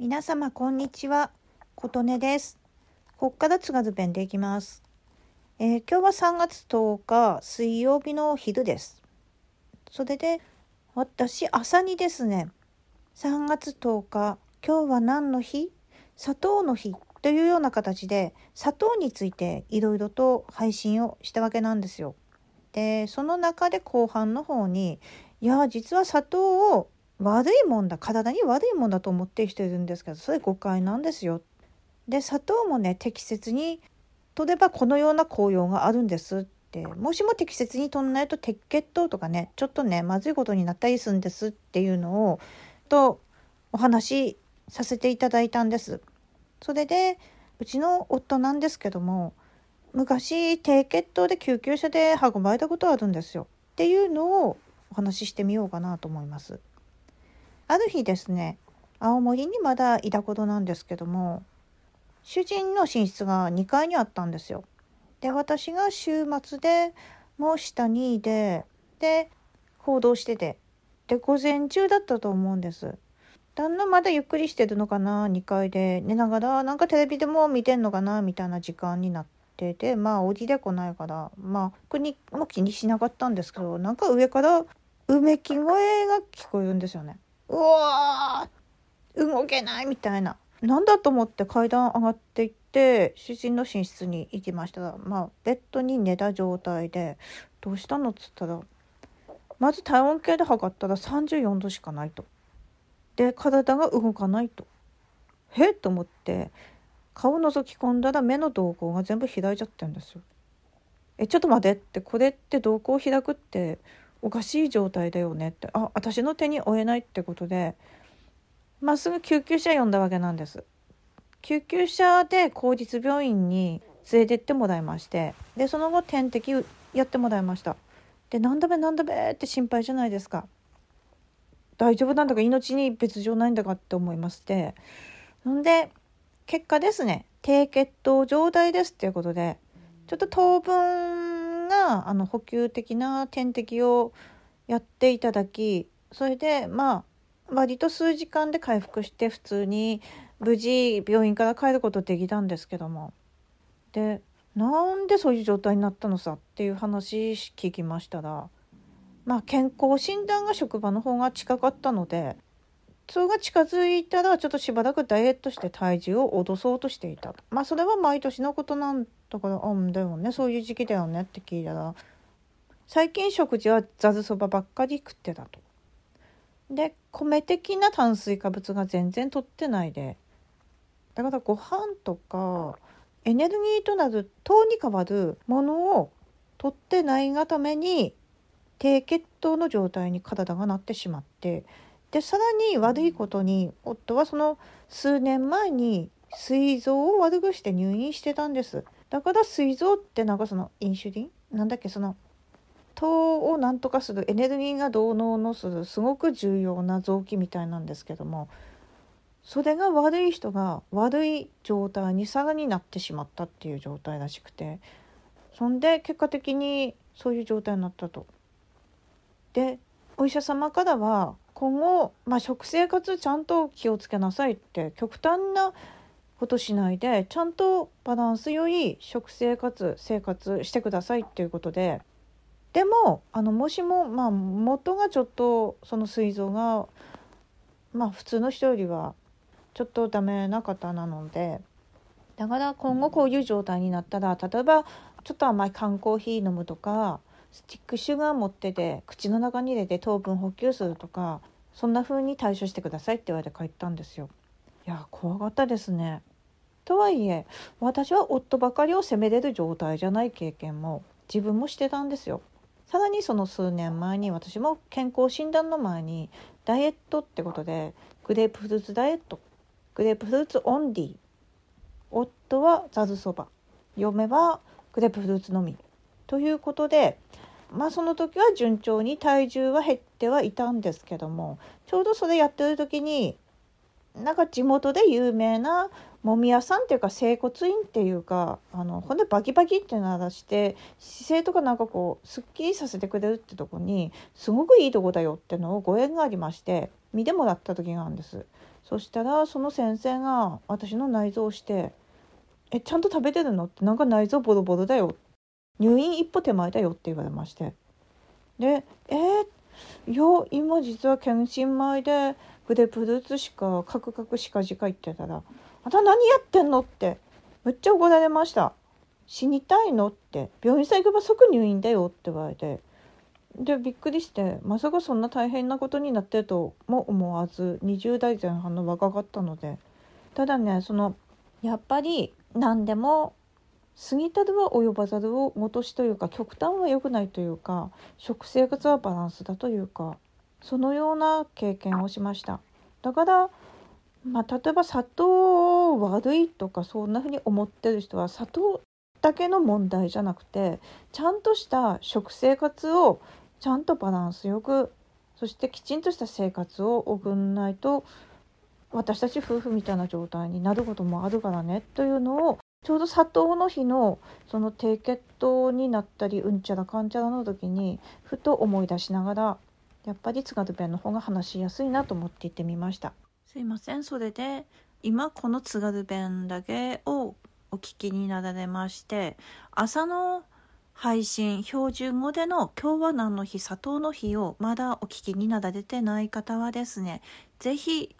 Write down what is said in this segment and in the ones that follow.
皆様こんにちは。琴音です。こっから津軽弁でいきます、えー今日は3月10日水曜日の昼です。それで私朝にですね3月10日今日は何の日？砂糖の日というような形で砂糖についていろいろと配信をしたわけなんですよ。でその中で後半の方にいや実は砂糖を悪いもんだ体に悪いもんだと思ってる人いるんですけどそれ誤解なんですよ。で砂糖もね適切に取ればこのような効用があるんですってもしも適切に取んないと鉄血糖とかねちょっとねまずいことになったりするんですっていうのをとお話しさせていただいたんです。それでうちの夫なんですけども昔低血糖で救急車で運ばれたことあるんですよっていうのをお話ししてみようかなと思います。ある日ですね青森にまだいたことなんですけども主人の寝室が2階にあったんですよ。で私が週末でもう下にいてで行動しててで午前中だったと思うんです。旦那まだゆっくりしてるのかな2階で寝ながらなんかテレビでも見てんのかなみたいな時間になっててまあ起きてこないからまあ国も気にしなかったんですけどなんか上からうめき声が聞こえるんですよね。うわー動けないみたいな。なんだと思って階段上がっていって主人の寝室に行きましたらまあベッドに寝た状態で「どうしたの?」っつったらまず体温計で測ったら34度しかないと。で体が動かないと。へっと思って顔を覗き込んだら目の瞳孔が全部開いちゃってるんですよ。えちょっと待ってってこれって瞳孔開くっておかしい状態だよねってあ私の手に負えないってことでまっすぐ救急車呼んだわけなんです。救急車で公立病院に連れてってもらいましてでその後点滴やってもらいました。で何だべ何だべって心配じゃないですか。大丈夫なんだか命に別状ないんだかって思いましてほんで結果ですね低血糖状態ですっていうことでちょっと糖分があの補給的な点滴をやっていただきそれでまあ割と数時間で回復して普通に無事病院から帰ることできたんですけども。でなんでそういう状態になったのさっていう話聞きましたらまあ健康診断が職場の方が近かったのでそれが近づいたらちょっとしばらくダイエットして体重を落とそうとしていた。まあそれは毎年のことなんだからあんだよね。そういう時期だよねって聞いたら。最近食事はざるそばばっかり食ってたと。で米的な炭水化物が全然取ってないで。だからご飯とかエネルギーとなる糖に変わるものを取ってないがために低血糖の状態に体がなってしまってでさらに悪いことに夫はその数年前に膵臓を悪くして入院してたんです。だから膵臓ってなんかそのインシュリン？なんだっけその糖をなんとかするエネルギーが動脳のするすごく重要な臓器みたいなんですけどもそれが悪い人が悪い状態にさらになってしまったっていう状態らしくて。そんで結果的にそういう状態になったと。でお医者様からは今後、まあ、食生活ちゃんと気をつけなさいって極端なことしないでちゃんとバランス良い食生活生活してくださいっていうことででもあのもしも、まあ、元がちょっとその膵臓が、まあ、普通の人よりはちょっとダメな方なのでだから今後こういう状態になったら例えばちょっと甘い缶コーヒー飲むとかスティックシュガー持ってて口の中に入れて糖分補給するとかそんな風に対処してくださいって言われて帰ったんですよ。いや怖かったですね。とはいえ私は夫ばかりを責めれる状態じゃない経験も自分もしてたんですよ。さらにその数年前に私も健康診断の前にダイエットってことでグレープフルーツダイエットグレープフルーツオンリー夫はざるそば嫁はグレープフルーツのみということでまあその時は順調に体重は減ってはいたんですけどもちょうどそれやってる時になんか地元で有名なもみ屋さんっていうか整骨院っていうかあの骨バキバキって鳴らして姿勢とかなんかこうすっきりさせてくれるってとこにすごくいいとこだよってのをご縁がありまして見てもらった時があるんです。そしたらその先生が私の内臓をして「えちゃんと食べてるの?」って「なんか内臓ボロボロだよ」って入院一歩手前だよって言われましてで「えー、いや今実は検診前でグレープフルーツしかカクカクしかじか言ってたら「あんた何やってんの?」ってむっちゃ怒られました「死にたいの?」って「病院さ行けば即入院だよ」って言われてでびっくりしてまさかそんな大変なことになってるとも思わず20代前半の若かったのでただねそのやっぱり何でも過ぎたるは及ばざるを元しというか極端は良くないというか食生活はバランスだというかそのような経験をしました。だからまあ、例えば砂糖悪いとかそんな風に思ってる人は砂糖だけの問題じゃなくてちゃんとした食生活をちゃんとバランスよくそしてきちんとした生活を送んないと私たち夫婦みたいな状態になることもあるからねというのをちょうど砂糖の日のその低血糖になったりうんちゃらかんちゃらの時にふと思い出しながらやっぱり津軽弁の方が話しやすいなと思って言ってみました。すいません。それで今この津軽弁だけをお聞きになられまして朝の配信標準語での今日は何の日砂糖の日をまだお聞きになられてない方はですね是非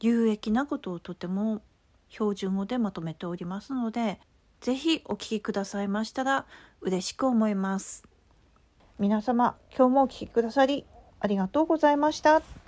有益なことをとても標準語でまとめておりますので是非お聴きくださいましたら嬉しく思います皆様今日もお聴きくださりありがとうございました。